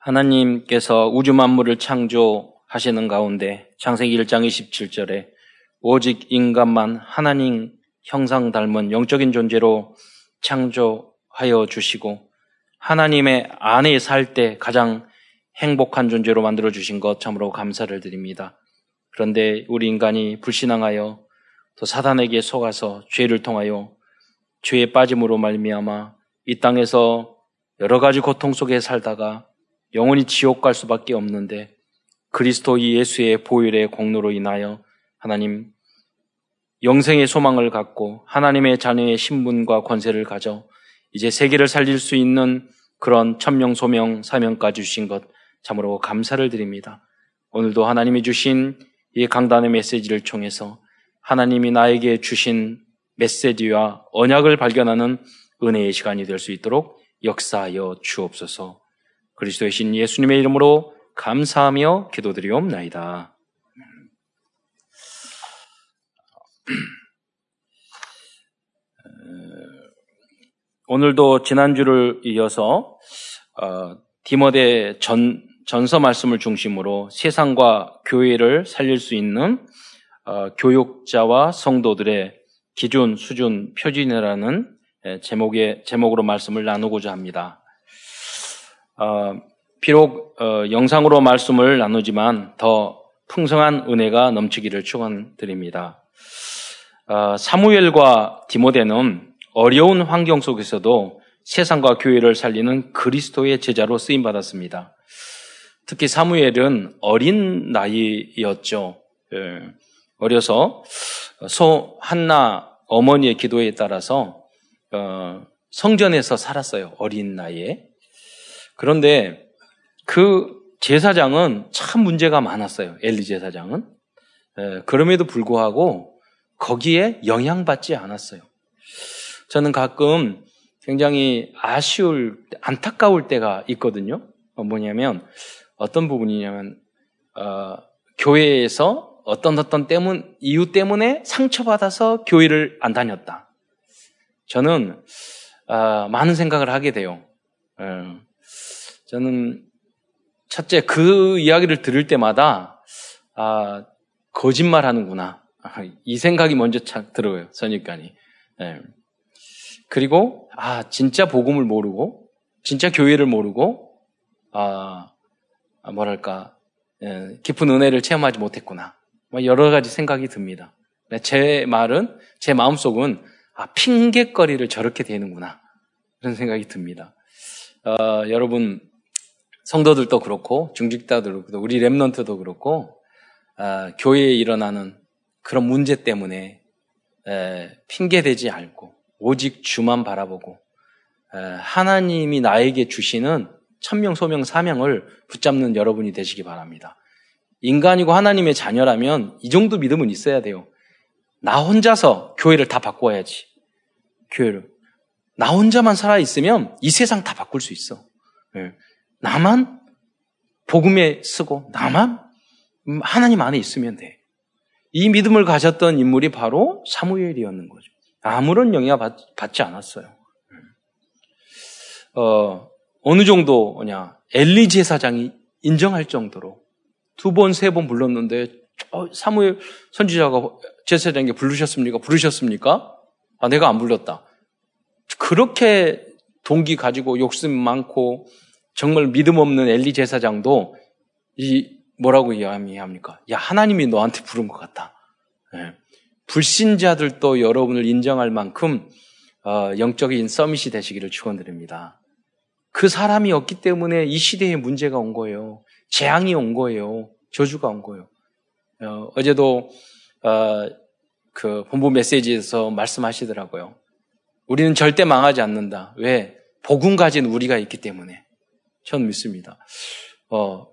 하나님께서 우주 만물을 창조하시는 가운데 창세기 1장 27절에 오직 인간만 하나님 형상 닮은 영적인 존재로 창조하여 주시고 하나님의 안에 살 때 가장 행복한 존재로 만들어 주신 것 참으로 감사를 드립니다. 그런데 우리 인간이 불신앙하여 또 사단에게 속아서 죄를 통하여 죄에 빠짐으로 말미암아 이 땅에서 여러 가지 고통 속에 살다가 영원히 지옥 갈 수밖에 없는데 그리스도 예수의 보혈의 공로로 인하여 하나님 영생의 소망을 갖고 하나님의 자녀의 신분과 권세를 가져 이제 세계를 살릴 수 있는 그런 천명 소명 사명까지 주신 것 참으로 감사를 드립니다. 오늘도 하나님이 주신 이 강단의 메시지를 통해서 하나님이 나에게 주신 메시지와 언약을 발견하는 은혜의 시간이 될 수 있도록 역사하여 주옵소서. 그리스도의 신 예수님의 이름으로 감사하며 기도드리옵나이다. 오늘도 지난주를 이어서 어, 디모데 전, 전서 말씀을 중심으로 세상과 교회를 살릴 수 있는 어, 교육자와 성도들의 기준, 수준, 표준이라는 제목의 제목으로 말씀을 나누고자 합니다. 어, 비록 어, 영상으로 말씀을 나누지만 더 풍성한 은혜가 넘치기를 축원드립니다. 어, 사무엘과 디모데는 어려운 환경 속에서도 세상과 교회를 살리는 그리스도의 제자로 쓰임 받았습니다. 특히 사무엘은 어린 나이였죠. 예, 어려서 소 한나 어머니의 기도에 따라서 어, 성전에서 살았어요. 어린 나이에. 그런데 그 제사장은 참 문제가 많았어요. 엘리 제사장은. 에, 그럼에도 불구하고 거기에 영향받지 않았어요. 저는 가끔 굉장히 아쉬울, 안타까울 때가 있거든요. 어, 뭐냐면 어떤 부분이냐면 어, 교회에서 어떤 어떤 때문 이유 때문에 상처받아서 교회를 안 다녔다. 저는 어, 많은 생각을 하게 돼요. 어, 저는 첫째 그 이야기를 들을 때마다 아 거짓말 하는구나. 이 생각이 먼저 착 들어요 선입관이. 네. 그리고 아 진짜 복음을 모르고 진짜 교회를 모르고 아, 아 뭐랄까 예, 깊은 은혜를 체험하지 못했구나. 뭐 여러 가지 생각이 듭니다. 네, 제 말은 제 마음속은 아 핑계거리를 저렇게 되는구나. 그런 생각이 듭니다. 어, 여러분 성도들도 그렇고 중직자들도 그렇고 우리 랩런트도 그렇고 아, 교회에 일어나는 그런 문제 때문에 에, 핑계대지 않고 오직 주만 바라보고 에, 하나님이 나에게 주시는 천명 소명 사명을 붙잡는 여러분이 되시기 바랍니다. 인간이고 하나님의 자녀라면 이 정도 믿음은 있어야 돼요. 나 혼자서 교회를 다 바꿔야지. 교회를. 나 혼자만 살아 있으면 이 세상 다 바꿀 수 있어. 네. 나만 복음에 쓰고 나만 하나님 안에 있으면 돼. 이 믿음을 가졌던 인물이 바로 사무엘이었는 거죠. 아무런 영향 받지 않았어요. 어, 어느 정도냐, 엘리 제사장이 인정할 정도로 두 번, 세 번 불렀는데, 어, 사무엘 선지자가 제사장에게 부르셨습니까? 부르셨습니까? 아, 내가 안 불렀다. 그렇게 동기 가지고 욕심 많고 정말 믿음 없는 엘리 제사장도 이 뭐라고 이야기합니까? 야 하나님이 너한테 부른 것 같다. 네. 불신자들도 여러분을 인정할 만큼 어, 영적인 서밋이 되시기를 축원드립니다. 그 사람이 없기 때문에 이 시대에 문제가 온 거예요. 재앙이 온 거예요. 저주가 온 거예요. 어, 제도 어, 그 본부 메시지에서 말씀하시더라고요. 우리는 절대 망하지 않는다. 왜? 복음 가진 우리가 있기 때문에. 전 믿습니다. 어,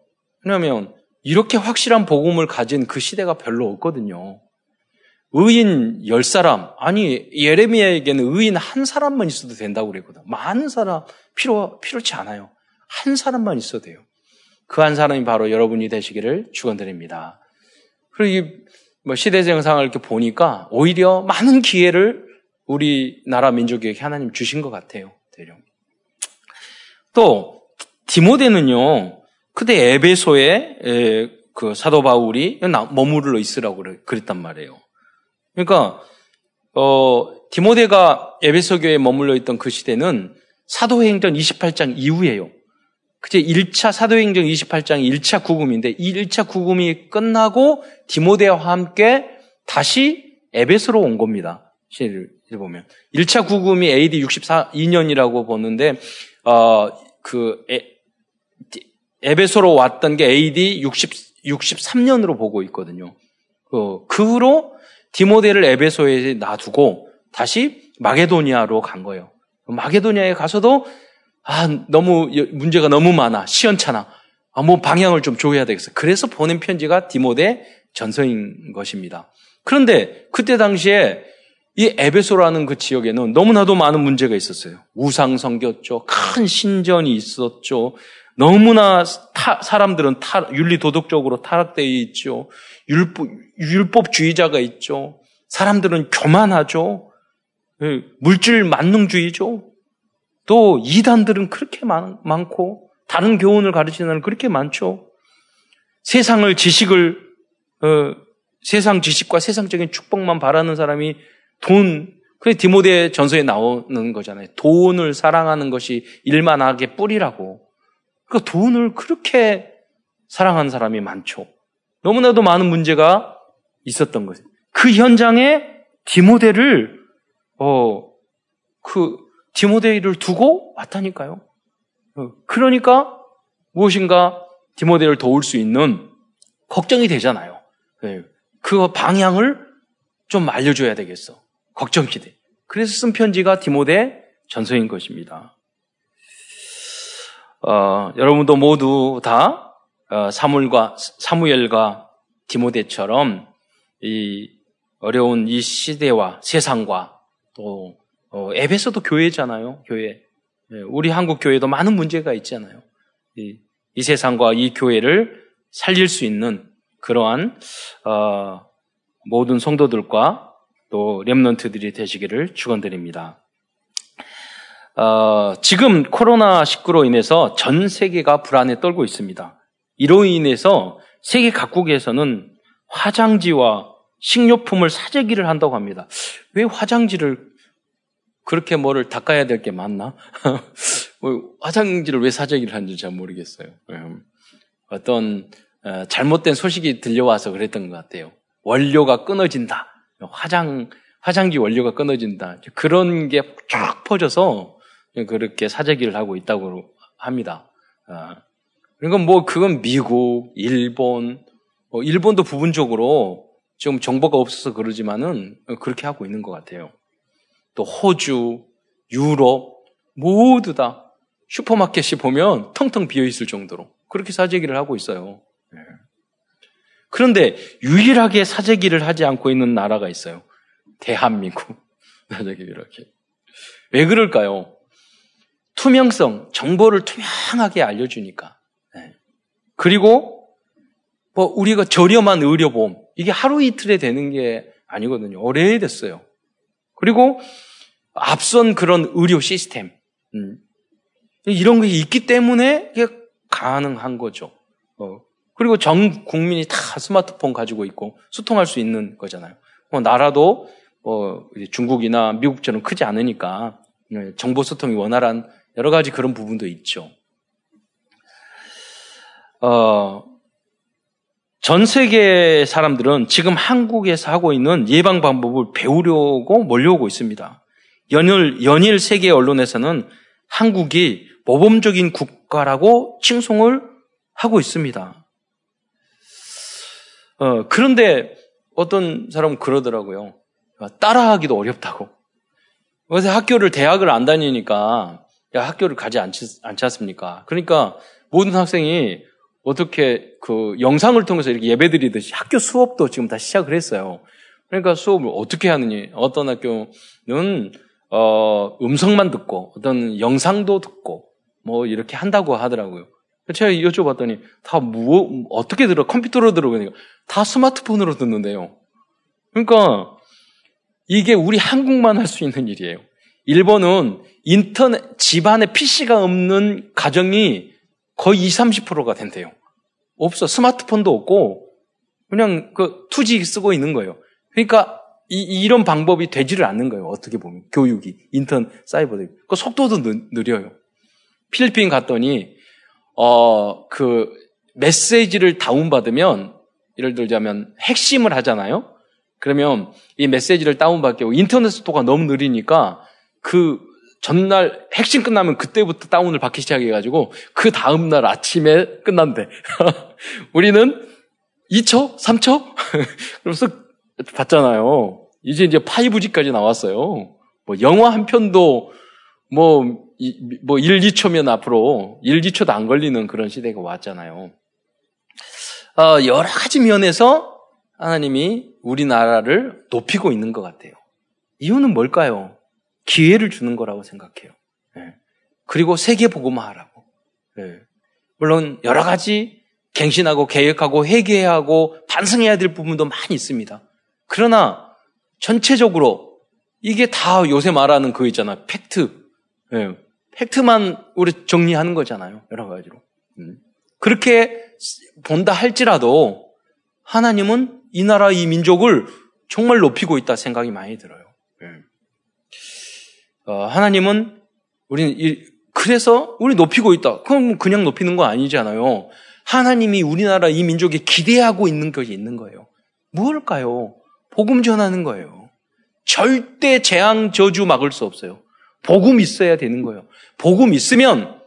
왜냐하면 이렇게 확실한 복음을 가진 그 시대가 별로 없거든요. 의인 열 사람, 아니, 예레미야에게는 의인 한 사람만 있어도 된다고 그랬거든. 많은 사람 필요, 필요치 않아요. 한 사람만 있어도 돼요. 그 한 사람이 바로 여러분이 되시기를 축원드립니다. 그리고 이뭐 시대 정상을 이렇게 보니까 오히려 많은 기회를 우리나라 민족에게 하나님 주신 것 같아요. 대령. 또 디모데는요, 그때 에베소에 에, 그 사도 바울이 머무르러 있으라고 그랬단 말이에요. 그러니까 어, 디모데가 에베소 교회에 머물러 있던 그 시대는 사도행전 28장 이후예요. 그제 1차 사도행전 28장 1차 구금인데 이 1차 구금이 끝나고 디모데와 함께 다시 에베소로 온 겁니다. 시를 보면 1차 구금이 AD 64년이라고 보는데 어, 그 에, 에베소로 왔던 게 AD 60 63년으로 보고 있거든요. 그, 그 후로 디모데를 에베소에 놔두고 다시 마게도니아로 간 거예요. 마게도니아에 가서도 아 너무 문제가 너무 많아 시원찮아 아, 뭐 방향을 좀 줘야 되겠어. 그래서 보낸 편지가 디모데 전서인 것입니다. 그런데 그때 당시에 이 에베소라는 그 지역에는 너무나도 많은 문제가 있었어요. 우상 성겼죠. 큰 신전이 있었죠. 너무나 타, 사람들은 타, 윤리 도덕적으로 타락되어 있죠. 율법, 율법주의자가 있죠. 사람들은 교만하죠. 예, 물질 만능주의죠. 또 이단들은 그렇게 많, 많고 다른 교훈을 가르치는 사람 그렇게 많죠. 세상을 지식을 어, 세상 지식과 세상적인 축복만 바라는 사람이 돈, 그 디모데 전서에 나오는 거잖아요. 돈을 사랑하는 것이 일만하게 뿌리라고. 그 돈을 그렇게 사랑하는 사람이 많죠. 너무나도 많은 문제가 있었던 거죠. 그 현장에 디모데를 어 그 디모데를 두고 왔다니까요. 어, 그러니까 무엇인가 디모데를 도울 수 있는 걱정이 되잖아요. 네. 그 방향을 좀 알려줘야 되겠어. 걱정이 돼. 그래서 쓴 편지가 디모데 전서인 것입니다. 어, 여러분도 모두 다 어, 사물과 사무엘과 디모데처럼 이 어려운 이 시대와 세상과 또 어, 에베소도 교회잖아요. 교회. 예, 우리 한국 교회도 많은 문제가 있잖아요. 이, 이 세상과 이 교회를 살릴 수 있는 그러한 어, 모든 성도들과 또 렘넌트들이 되시기를 축원드립니다. 어, 지금 코로나19로 인해서 전 세계가 불안에 떨고 있습니다. 이로 인해서 세계 각국에서는 화장지와 식료품을 사재기를 한다고 합니다. 왜 화장지를 그렇게 뭐를 닦아야 될 게 많나? 뭐 화장지를 왜 사재기를 하는지 잘 모르겠어요. 음. 어떤 어, 잘못된 소식이 들려와서 그랬던 것 같아요. 원료가 끊어진다. 화장 화장지 원료가 끊어진다. 그런 게 쫙 퍼져서 그렇게 사재기를 하고 있다고 합니다. 아, 그러니까 뭐 그건 미국, 일본, 뭐 일본도 부분적으로 지금 정보가 없어서 그러지만은 그렇게 하고 있는 것 같아요. 또 호주, 유럽 모두 다 슈퍼마켓이 보면 텅텅 비어 있을 정도로 그렇게 사재기를 하고 있어요. 네. 그런데 유일하게 사재기를 하지 않고 있는 나라가 있어요. 대한민국. 사재기 이렇게. 왜 그럴까요? 투명성, 정보를 투명하게 알려주니까. 네. 그리고 뭐 우리가 저렴한 의료보험 이게 하루 이틀에 되는 게 아니거든요. 오래됐어요. 그리고 앞선 그런 의료 시스템 음. 이런 게 있기 때문에 이게 가능한 거죠. 어. 그리고 전 국민이 다 스마트폰 가지고 있고 소통할 수 있는 거잖아요. 뭐 나라도 뭐 중국이나 미국처럼 크지 않으니까 네, 정보 소통이 원활한 여러 가지 그런 부분도 있죠. 어, 전 세계 사람들은 지금 한국에서 하고 있는 예방 방법을 배우려고 몰려오고 있습니다. 연일, 연일 세계 언론에서는 한국이 모범적인 국가라고 칭송을 하고 있습니다. 어, 그런데 어떤 사람은 그러더라고요. 따라하기도 어렵다고. 그래서 학교를, 대학을 안 다니니까 학교를 가지 않지, 않지 않습니까? 그러니까 모든 학생이 어떻게 그 영상을 통해서 이렇게 예배 드리듯이 학교 수업도 지금 다 시작을 했어요. 그러니까 수업을 어떻게 하느니 어떤 학교는 어, 음성만 듣고 어떤 영상도 듣고 뭐 이렇게 한다고 하더라고요. 제가 여쭤봤더니 다 뭐, 어떻게 들어? 컴퓨터로 들어? 그러니까 다 스마트폰으로 듣는데요. 그러니까 이게 우리 한국만 할 수 있는 일이에요. 일본은 인터넷, 집안에 PC가 없는 가정이 거의 20, 30%가 된대요. 없어. 스마트폰도 없고 그냥 그 투지 쓰고 있는 거예요. 그러니까 이, 런 방법이 되지를 않는 거예요. 어떻게 보면 교육이 인턴 사이버도 그 속도도 느, 느려요. 필리핀 갔더니 어 그 메시지를 다운 받으면 예를 들자면 핵심을 하잖아요. 그러면 이 메시지를 다운 받게 인터넷 속도가 너무 느리니까 그 전날 핵심 끝나면 그때부터 다운을 받기 시작해가지고 그 다음날 아침에 끝난대. 우리는 2초? 3초? 그러면서 봤잖아요. 이제 이제 5G까지 나왔어요. 뭐 영화 한 편도 뭐, 이, 뭐 1, 2초면 앞으로 1, 2초도 안 걸리는 그런 시대가 왔잖아요. 어, 여러 가지 면에서 하나님이 우리나라를 높이고 있는 것 같아요. 이유는 뭘까요? 기회를 주는 거라고 생각해요. 네. 그리고 세계 복음화하라고. 네. 물론 여러 가지 갱신하고 계획하고 회개해야 하고 반성해야 될 부분도 많이 있습니다. 그러나 전체적으로 이게 다 요새 말하는 그 있잖아. 팩트. 네. 팩트만 우리 정리하는 거잖아요. 여러 가지로. 음. 그렇게 본다 할지라도 하나님은 이 나라 이 민족을 정말 높이고 있다 생각이 많이 들어요. 어, 하나님은 우리는 이, 그래서 우리 높이고 있다. 그럼 그냥 높이는 거 아니잖아요. 하나님이 우리나라 이 민족에 기대하고 있는 것이 있는 거예요. 무엇일까요? 복음 전하는 거예요. 절대 재앙 저주 막을 수 없어요. 복음 있어야 되는 거예요. 복음 있으면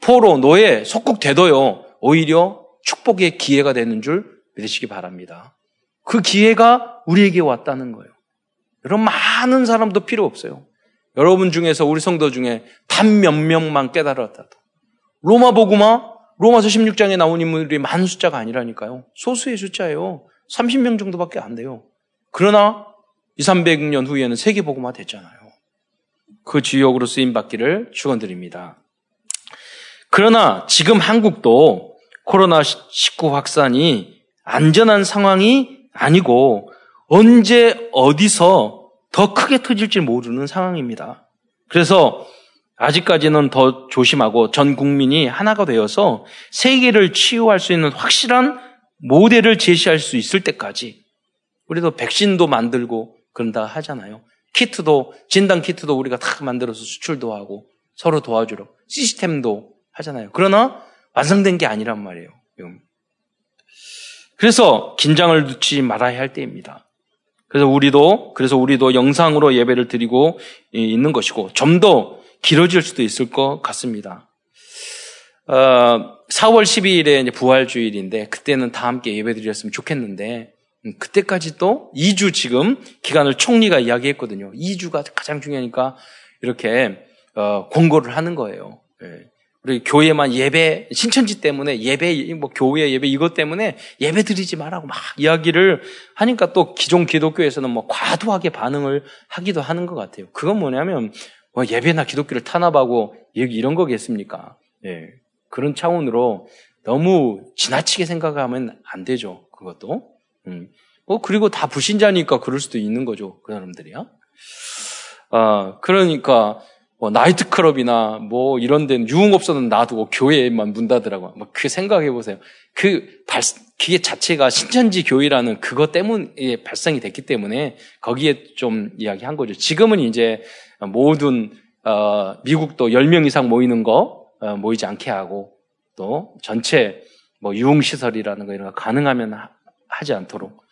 포로, 노예, 속국 되도요. 오히려 축복의 기회가 되는 줄 믿으시기 바랍니다. 그 기회가 우리에게 왔다는 거예요. 여러분 많은 사람도 필요 없어요. 여러분 중에서 우리 성도 중에 단 몇 명만 깨달았다도 로마 복음화 로마서 16장에 나온 인물이 많은 숫자가 아니라니까요. 소수의 숫자예요. 30명 정도밖에 안 돼요. 그러나 2, 300년 후에는 세계 복음화 됐잖아요. 그 주역으로 쓰임 받기를 축원드립니다. 그러나 지금 한국도 코로나19 확산이 안전한 상황이 아니고 언제 어디서 더 크게 터질지 모르는 상황입니다. 그래서 아직까지는 더 조심하고 전 국민이 하나가 되어서 세계를 치유할 수 있는 확실한 모델을 제시할 수 있을 때까지 우리도 백신도 만들고 그런다 하잖아요. 키트도 진단 키트도 우리가 다 만들어서 수출도 하고 서로 도와주러 시스템도 하잖아요. 그러나 완성된 게 아니란 말이에요. 그래서 긴장을 놓지 말아야 할 때입니다. 그래서 우리도 그래서 우리도 영상으로 예배를 드리고 있는 것이고 좀 더 길어질 수도 있을 것 같습니다. 어, 4월 12일에 이제 부활주일인데 그때는 다 함께 예배 드렸으면 좋겠는데 음, 그때까지 또 2주 지금 기간을 총리가 이야기했거든요. 2주가 가장 중요하니까 이렇게 어, 공고를 하는 거예요. 예. 우리 교회만 예배 신천지 때문에 예배 뭐 교회 예배 이것 때문에 예배 드리지 말라고 막 이야기를 하니까 또 기존 기독교에서는 뭐 과도하게 반응을 하기도 하는 것 같아요. 그건 뭐냐면 뭐 예배나 기독교를 탄압하고 이런 거겠습니까? 예. 그런 차원으로 너무 지나치게 생각하면 안 되죠. 그것도. 음. 뭐 그리고 다 불신자니까 그럴 수도 있는 거죠. 그 사람들이야. 아, 그러니까 뭐 나이트클럽이나 뭐 이런 데는 유흥업소는 놔두고 교회에만 문 닫으라고. 뭐 그 생각해 보세요. 그 발, 그게 자체가 신천지 교회라는 그것 때문에 발생이 됐기 때문에 거기에 좀 이야기한 거죠. 지금은 이제 모든 어, 미국도 10명 이상 모이는 거 어, 모이지 않게 하고 또 전체 뭐 유흥시설이라는 거 이런 거 가능하면 하, 지 않도록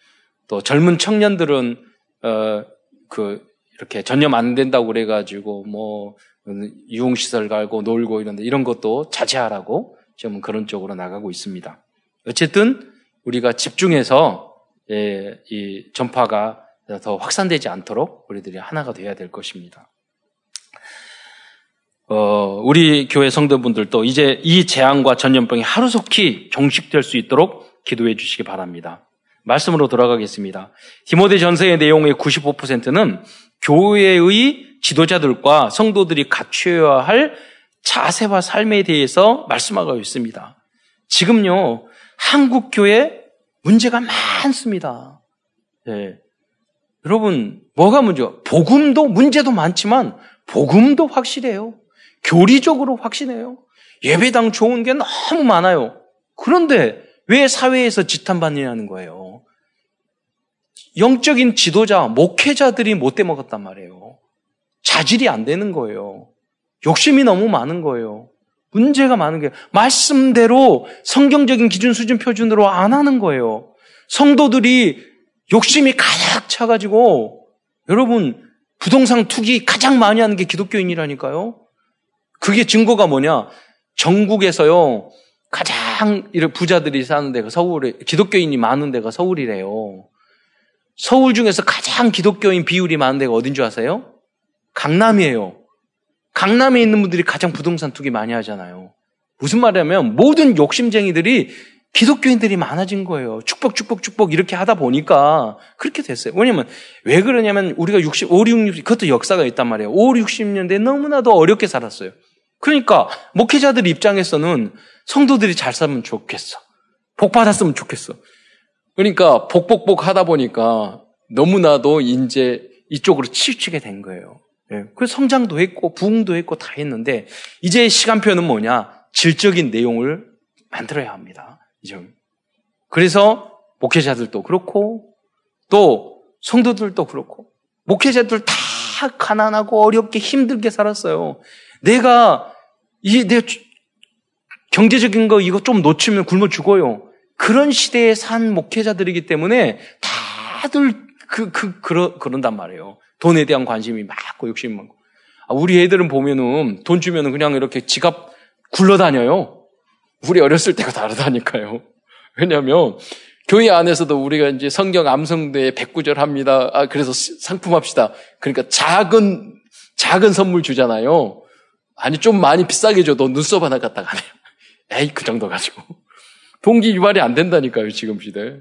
또 젊은 청년들은 어, 그 이렇게 전염 안 된다고 그래가지고 뭐 유흥시설 갈고 놀고 이런데 이런 것도 자제하라고 지금 그런 쪽으로 나가고 있습니다. 어쨌든 우리가 집중해서 예, 이 전파가 더 확산되지 않도록 우리들이 하나가 되어야 될 것입니다. 어, 우리 교회 성도분들도 이제 이 재앙과 전염병이 하루속히 종식될 수 있도록 기도해 주시기 바랍니다. 말씀으로 돌아가겠습니다. 디모데 전서의 내용의 95%는 교회의 지도자들과 성도들이 갖춰야 할 자세와 삶에 대해서 말씀하고 있습니다. 지금요, 한국 교회 문제가 많습니다. 네. 여러분, 뭐가 문제가? 복음도 문제도 많지만 복음도 확실해요. 교리적으로 확신해요. 예배당 좋은 게 너무 많아요. 그런데 왜 사회에서 지탄받느냐는 거예요. 영적인 지도자, 목회자들이 못돼 먹었단 말이에요. 자질이 안 되는 거예요. 욕심이 너무 많은 거예요. 문제가 많은 게 말씀대로 성경적인 기준 수준 표준으로 안 하는 거예요. 성도들이 욕심이 가득 차가지고 여러분 부동산 투기 가장 많이 하는 게 기독교인이라니까요. 그게 증거가 뭐냐? 전국에서요 가장 부자들이 사는 데가 서울에 기독교인이 많은 데가 서울이래요. 서울 중에서 가장 기독교인 비율이 많은 데가 어딘 줄 아세요? 강남이에요. 강남에 있는 분들이 가장 부동산 투기 많이 하잖아요. 무슨 말이냐면 모든 욕심쟁이들이 기독교인들이 많아진 거예요. 축복, 축복, 축복 이렇게 하다 보니까 그렇게 됐어요. 왜냐면 왜 그러냐면 우리가 60, 5, 6, 60, 그것도 역사가 있단 말이에요. 5, 60년대 너무나도 어렵게 살았어요. 그러니까 목회자들 입장에서는 성도들이 잘 살면 좋겠어. 복 받았으면 좋겠어. 그러니까 복복복 하다 보니까 너무나도 이제 이쪽으로 치우치게 된 거예요. 예. 그 성장도 했고 부흥도 했고 다 했는데 이제 시간표는 뭐냐? 질적인 내용을 만들어야 합니다. 이제 그래서 목회자들도 그렇고 또 성도들도 그렇고 목회자들 다 가난하고 어렵게 힘들게 살았어요. 내가 이 내 경제적인 거 이거 좀 놓치면 굶어 죽어요. 그런 시대에 산 목회자들이기 때문에 다들 그, 그, 그러, 그런단 말이에요. 돈에 대한 관심이 많고 욕심이 많고. 아, 우리 애들은 보면은 돈 주면은 그냥 이렇게 지갑 굴러다녀요. 우리 어렸을 때가 다르다니까요. 왜냐하면 교회 안에서도 우리가 이제 성경 암성대에 백구절 합니다. 아, 그래서 상품 합시다. 그러니까 작은, 작은 선물 주잖아요. 아니, 좀 많이 비싸게 줘도 눈썹 하나 갖다 가네요. 에이, 그 정도 가지고. 동기 유발이 안 된다니까요, 지금 시대.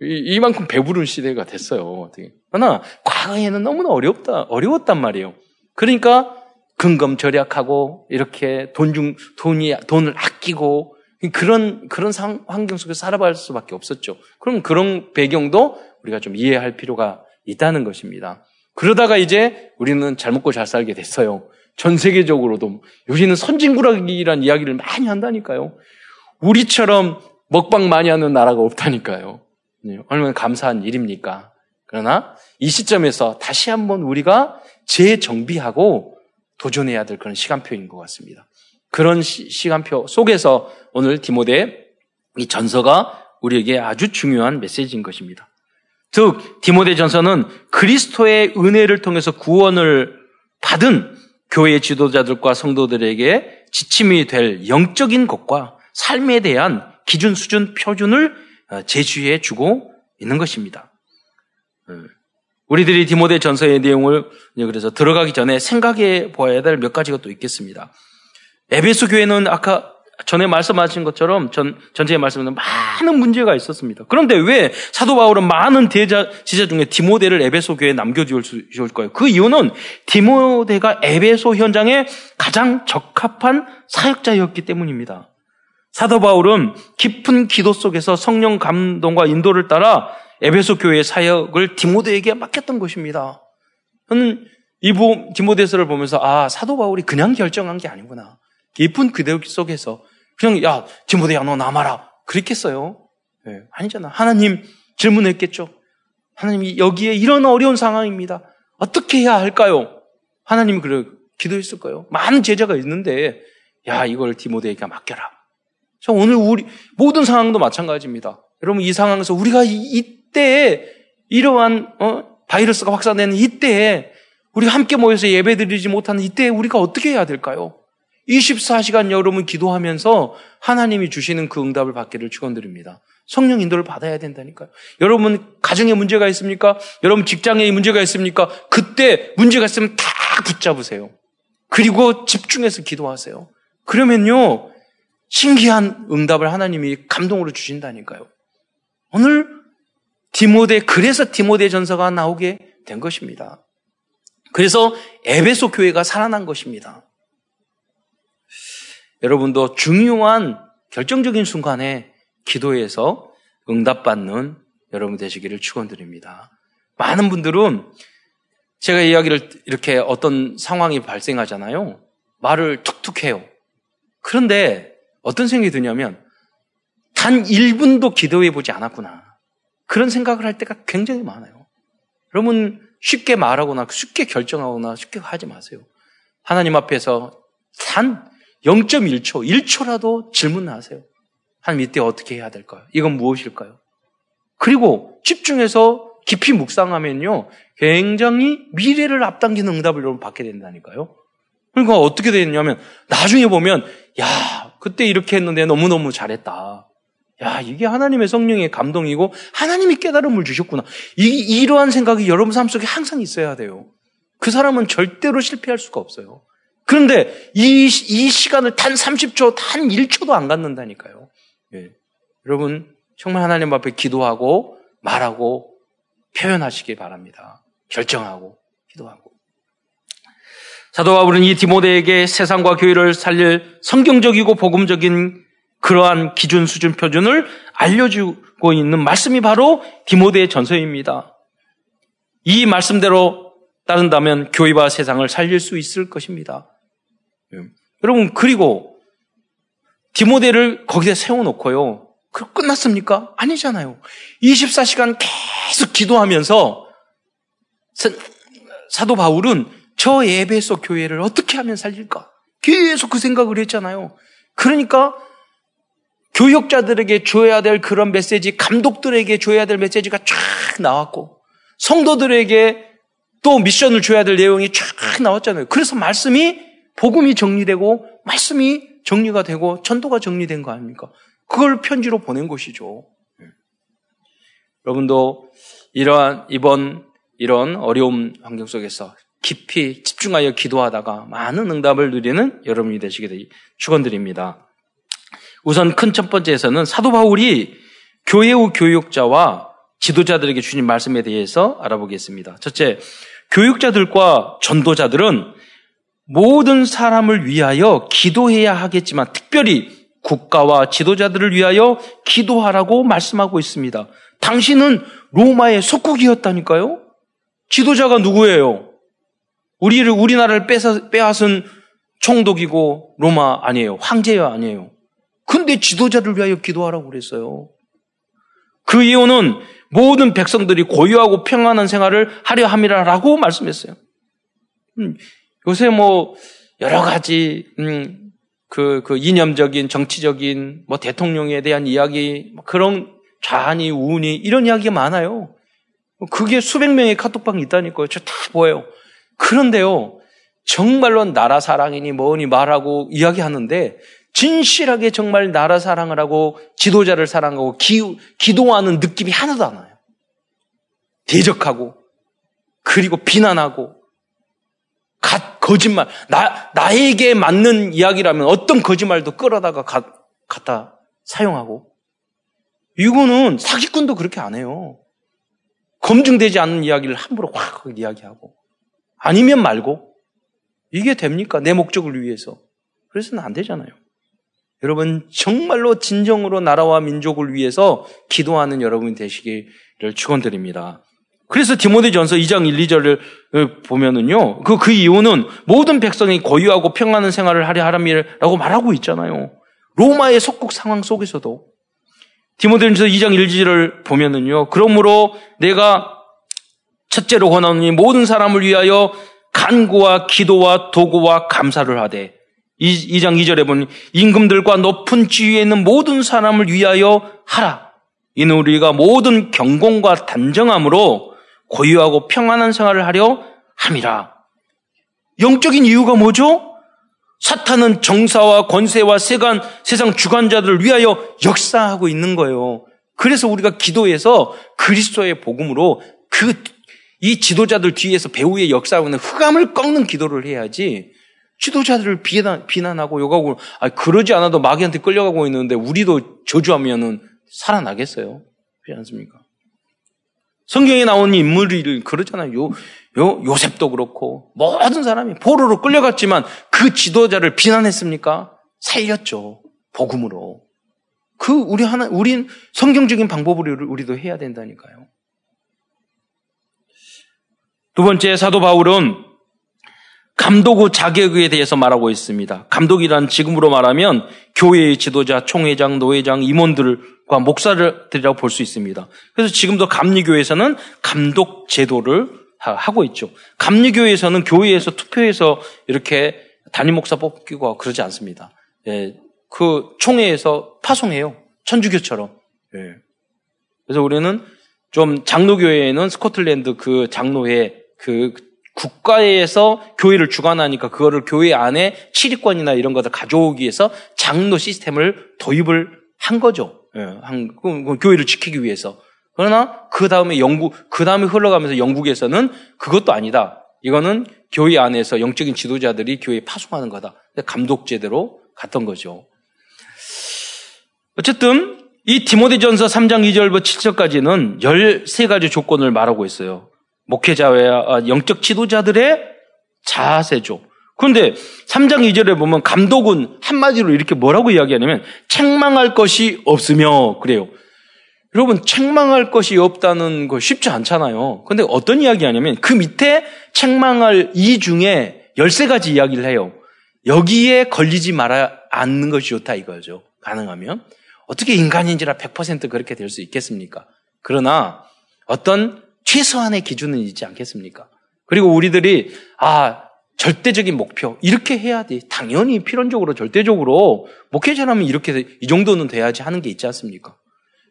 이, 만큼 배부른 시대가 됐어요. 그러나 과거에는 너무나 어렵다, 어려웠단 말이에요. 그러니까 근검 절약하고 이렇게 돈 중, 돈이, 돈을 아끼고 그런, 그런 상, 환경 속에서 살아갈 수밖에 없었죠. 그럼 그런 배경도 우리가 좀 이해할 필요가 있다는 것입니다. 그러다가 이제 우리는 잘 먹고 잘 살게 됐어요. 전 세계적으로도. 요새는 선진국이라는 이야기를 많이 한다니까요. 우리처럼 먹방 많이 하는 나라가 없다니까요. 네, 얼마나 감사한 일입니까? 그러나 이 시점에서 다시 한번 우리가 재정비하고 도전해야 될 그런 시간표인 것 같습니다. 그런 시, 간표 속에서 오늘 디모데 이 전서가 우리에게 아주 중요한 메시지인 것입니다. 즉 디모데 전서는 그리스도의 은혜를 통해서 구원을 받은 교회 지도자들과 성도들에게 지침이 될 영적인 것과 삶에 대한 기준, 수준, 표준을 어, 제시해 주고 있는 것입니다. 어, 우리들이 디모데 전서의 내용을 그래서 들어가기 전에 생각해 보아야 될 몇 가지가 또 있겠습니다. 에베소 교회는 아까 전에 말씀하신 것처럼 전, 전체의 말씀에는 많은 문제가 있었습니다. 그런데 왜 사도 바울은 많은 대자, 지자 중에 디모데를 에베소 교회에 남겨주을까요? 그 이유는 디모데가 에베소 현장에 가장 적합한 사역자였기 때문입니다. 사도 바울은 깊은 기도 속에서 성령 감동과 인도를 따라 에베소 교회의 사역을 디모데에게 맡겼던 것입니다. 저는 이 디모데서를 보면서 아 사도 바울이 그냥 결정한 게 아니구나. 깊은 기도 속에서 그냥 야 디모데야 너 남아라 그랬겠어요? 네, 아니잖아. 하나님 질문했겠죠. 하나님이 여기에 이런 어려운 상황입니다. 어떻게 해야 할까요? 하나님이 그래 기도했을까요? 많은 제자가 있는데 야 이걸 디모데에게 맡겨라. 자, 오늘 우리 모든 상황도 마찬가지입니다. 여러분 이 상황에서 우리가 이때에 이러한 어, 바이러스가 확산되는 이때에 우리가 함께 모여서 예배드리지 못하는 이때에 우리가 어떻게 해야 될까요? 24시간 여러분 기도하면서 하나님이 주시는 그 응답을 받기를 축원드립니다. 성령 인도를 받아야 된다니까요. 여러분 가정에 문제가 있습니까? 여러분 직장에 문제가 있습니까? 그때 문제가 있으면 다 붙잡으세요. 그리고 집중해서 기도하세요. 그러면요 신기한 응답을 하나님이 감동으로 주신다니까요. 오늘 디모데 그래서 디모데 전서가 나오게 된 것입니다. 그래서 에베소 교회가 살아난 것입니다. 여러분도 중요한 결정적인 순간에 기도해서 응답받는 여러분 되시기를 축원드립니다. 많은 분들은 제가 이야기를 이렇게 어떤 상황이 발생하잖아요. 말을 툭툭 해요. 그런데 어떤 생각이 드냐면 단 1분도 기도해 보지 않았구나. 그런 생각을 할 때가 굉장히 많아요. 여러분 쉽게 말하거나 쉽게 결정하거나 쉽게 하지 마세요. 하나님 앞에서 단 0.1초, 1초라도 질문하세요. 하나님 이때 어떻게 해야 될까요? 이건 무엇일까요? 그리고 집중해서 깊이 묵상하면요. 굉장히 미래를 앞당기는 응답을 여러분 받게 된다니까요. 그러니까 어떻게 되냐면 나중에 보면 야 그때 이렇게 했는데 너무너무 잘했다. 야 이게 하나님의 성령의 감동이고 하나님이 깨달음을 주셨구나. 이, 이러한 생각이 여러분 삶 속에 항상 있어야 돼요. 그 사람은 절대로 실패할 수가 없어요. 그런데 이, 이 시간을 단 30초, 단 1초도 안 갖는다니까요. 예. 여러분 정말 하나님 앞에 기도하고 말하고 표현하시기 바랍니다. 결정하고 기도하고. 사도 바울은 이 디모데에게 세상과 교회를 살릴 성경적이고 복음적인 그러한 기준, 수준, 표준을 알려주고 있는 말씀이 바로 디모데의 전서입니다. 이 말씀대로 따른다면 교회와 세상을 살릴 수 있을 것입니다. 예. 여러분, 그리고 디모데를 거기에 세워놓고요. 그 끝났습니까? 아니잖아요. 24시간 계속 기도하면서 사도 바울은 저 에베소 교회를 어떻게 하면 살릴까? 계속 그 생각을 했잖아요. 그러니까 교역자들에게 줘야 될 그런 메시지, 감독들에게 줘야 될 메시지가 쫙 나왔고, 성도들에게 또 미션을 줘야 될 내용이 쫙 나왔잖아요. 그래서 말씀이, 복음이 정리되고, 말씀이 정리가 되고, 전도가 정리된 거 아닙니까? 그걸 편지로 보낸 것이죠. 예. 여러분도 이러한, 이번, 이런 어려운 환경 속에서 깊이 집중하여 기도하다가 많은 응답을 누리는 여러분이 되시게 되기 축원드립니다. 우선 큰 첫 번째에서는 사도 바울이 교회의 교육자와 지도자들에게 주신 말씀에 대해서 알아보겠습니다. 첫째, 교육자들과 전도자들은 모든 사람을 위하여 기도해야 하겠지만 특별히 국가와 지도자들을 위하여 기도하라고 말씀하고 있습니다. 당신은 로마의 속국이었다니까요? 지도자가 누구예요? 우리를, 우리나라를 뺏어, 빼앗은 총독이고 로마 아니에요. 황제야 아니에요. 근데 지도자를 위하여 기도하라고 그랬어요. 그 이유는 모든 백성들이 고유하고 평안한 생활을 하려 함이라라고 말씀했어요. 음, 요새 뭐 여러 가지 음, 그, 그 이념적인 정치적인 뭐 대통령에 대한 이야기 뭐 그런 좌니 우니 이런 이야기가 많아요. 그게 수백 명의 카톡방이 있다니까요. 저 다 보여요. 그런데요, 정말로 나라 사랑이니 뭐니 말하고 이야기하는데 진실하게 정말 나라 사랑을 하고 지도자를 사랑하고 기, 기도하는 느낌이 하나도 안 와요. 대적하고 그리고 비난하고 가, 거짓말 나 나에게 맞는 이야기라면 어떤 거짓말도 끌어다가 가, 갖다 사용하고 이거는 사기꾼도 그렇게 안 해요. 검증되지 않는 이야기를 함부로 확 이야기하고 아니면 말고 이게 됩니까? 내 목적을 위해서. 그래서는 안 되잖아요. 여러분 정말로 진정으로 나라와 민족을 위해서 기도하는 여러분이 되시기를 축원드립니다. 그래서 디모데전서 2장 1, 2절을 보면은요. 그, 그 이유는 모든 백성이 고유하고 평안한 생활을 하려 하람이라고 말하고 있잖아요. 로마의 속국 상황 속에서도 디모데전서 2장 1, 2절을 보면은요. 그러므로 내가 첫째로 권하노니 모든 사람을 위하여 간구와 기도와 도구와 감사를 하되 2장 2절에 보니 임금들과 높은 지위에 있는 모든 사람을 위하여 하라. 이는 우리가 모든 경공과 단정함으로 고유하고 평안한 생활을 하려 함이라. 영적인 이유가 뭐죠? 사탄은 정사와 권세와 세간, 세상 주관자들을 위하여 역사하고 있는 거예요. 그래서 우리가 기도해서 그리스도의 복음으로 그, 이 지도자들 뒤에서 배후의 역사하고 있는 흑암을 꺾는 기도를 해야지 지도자들을 비난, 비난하고 욕하고, 아, 그러지 않아도 마귀한테 끌려가고 있는데 우리도 저주하면은 살아나겠어요? 그렇지 않습니까? 성경에 나온 인물이 그러잖아요. 요, 요, 요셉도 그렇고, 모든 사람이 포로로 끌려갔지만 그 지도자를 비난했습니까? 살렸죠. 복음으로. 그, 우리 하나, 우린 성경적인 방법으로 우리도 해야 된다니까요. 두 번째, 사도 바울은 감독의 자격에 대해서 말하고 있습니다. 감독이란 지금으로 말하면 교회의 지도자, 총회장, 노회장, 임원들과 목사들이라고 볼 수 있습니다. 그래서 지금도 감리교회에서는 감독 제도를 하고 있죠. 감리교회에서는 교회에서 투표해서 이렇게 단임 목사 뽑기고 그러지 않습니다. 예, 그 총회에서 파송해요. 천주교처럼. 예. 그래서 우리는 좀 장로교회에는 스코틀랜드 그 장로회 그 국가에서 교회를 주관하니까 그거를 교회 안에 치리권이나 이런 것을 가져오기 위해서 장로 시스템을 도입을 한 거죠. 예, 한, 교회를 지키기 위해서. 그러나 그 다음에 영국, 그 다음에 흘러가면서 영국에서는 그것도 아니다. 이거는 교회 안에서 영적인 지도자들이 교회에 파송하는 거다. 감독제대로 갔던 거죠. 어쨌든 이 디모데전서 3장 2절부터 7절까지는 13가지 조건을 말하고 있어요. 목회자와 영적 지도자들의 자세죠. 그런데 3장 2절에 보면 감독은 한마디로 이렇게 뭐라고 이야기하냐면 책망할 것이 없으며 그래요. 여러분 책망할 것이 없다는 거 쉽지 않잖아요. 근데 어떤 이야기 하냐면 그 밑에 책망할 이 중에 13가지 이야기를 해요. 여기에 걸리지 말아 않는 것이 좋다 이거죠. 가능하면. 어떻게 인간인지라 100% 그렇게 될 수 있겠습니까? 그러나 어떤 최소한의 기준은 있지 않겠습니까? 그리고 우리들이 아 절대적인 목표 이렇게 해야 돼. 당연히 필연적으로 절대적으로 목회자라면 이렇게 이 정도는 돼야지 하는 게 있지 않습니까?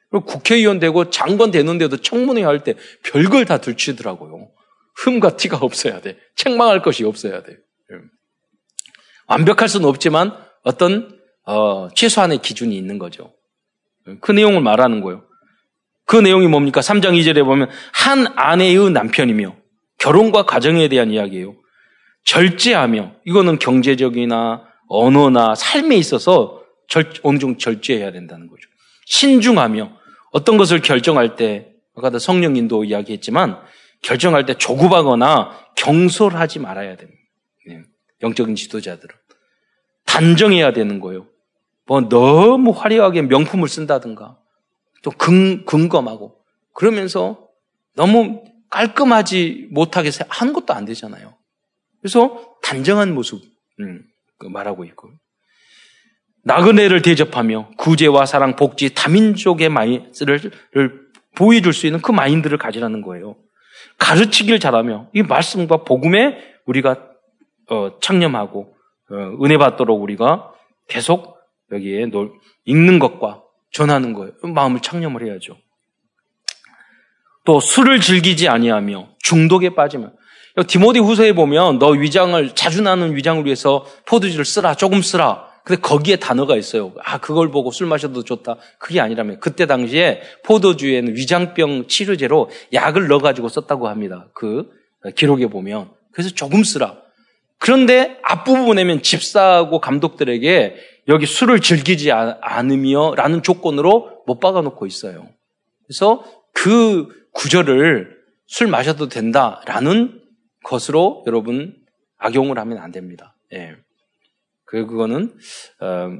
그리고 국회의원 되고 장관 되는데도 청문회 할 때 별걸 다 들치더라고요. 흠과 티가 없어야 돼. 책망할 것이 없어야 돼. 예. 완벽할 수는 없지만 어떤 어, 최소한의 기준이 있는 거죠. 그 내용을 말하는 거예요. 그 내용이 뭡니까? 3장 2절에 보면 한 아내의 남편이며 결혼과 가정에 대한 이야기예요. 절제하며 이거는 경제적이나 언어나 삶에 있어서 절, 어느 정도 절제해야 된다는 거죠. 신중하며 어떤 것을 결정할 때 아까도 성령 인도 이야기했지만 결정할 때 조급하거나 경솔하지 말아야 됩니다. 네. 영적인 지도자들은 단정해야 되는 거예요. 뭐 너무 화려하게 명품을 쓴다든가 또 근, 근검하고 그러면서 너무 깔끔하지 못하게 하는 것도 안 되잖아요. 그래서 단정한 모습 음, 그 말하고 있고 나그네를 대접하며 구제와 사랑, 복지, 다민족의 마인드를 보여줄 수 있는 그 마인드를 가지라는 거예요. 가르치길 잘하며 이 말씀과 복음에 우리가 어, 창념하고 어, 은혜 받도록 우리가 계속 여기에 놀, 읽는 것과 전하는 거예요. 마음을 창념을 해야죠. 또 술을 즐기지 아니하며 중독에 빠지면 디모디 후서에 보면 너 위장을 자주 나는 위장을 위해서 포도주를 쓰라 조금 쓰라. 근데 거기에 단어가 있어요. 아 그걸 보고 술 마셔도 좋다. 그게 아니라면 그때 당시에 포도주에는 위장병 치료제로 약을 넣어가지고 썼다고 합니다. 그 기록에 보면 그래서 조금 쓰라. 그런데 앞부분에면 집사하고 감독들에게 여기 술을 즐기지 않으며 라는 조건으로 못 박아놓고 있어요. 그래서 그 구절을 술 마셔도 된다 라는 것으로 여러분 악용을 하면 안 됩니다. 예. 그 그거는 어,